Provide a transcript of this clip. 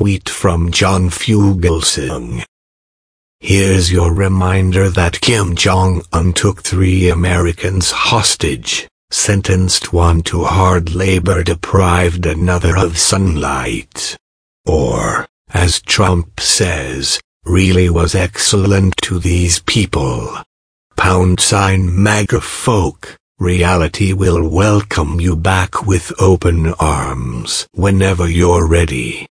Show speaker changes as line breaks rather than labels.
tweet from John Fugelsang. Here's your reminder that Kim Jong-un took three Americans hostage, sentenced one to hard labor deprived another of sunlight. Or, as Trump says, really was excellent to these people. Pound sign MAGA folk, reality will welcome you back with open arms whenever you're ready.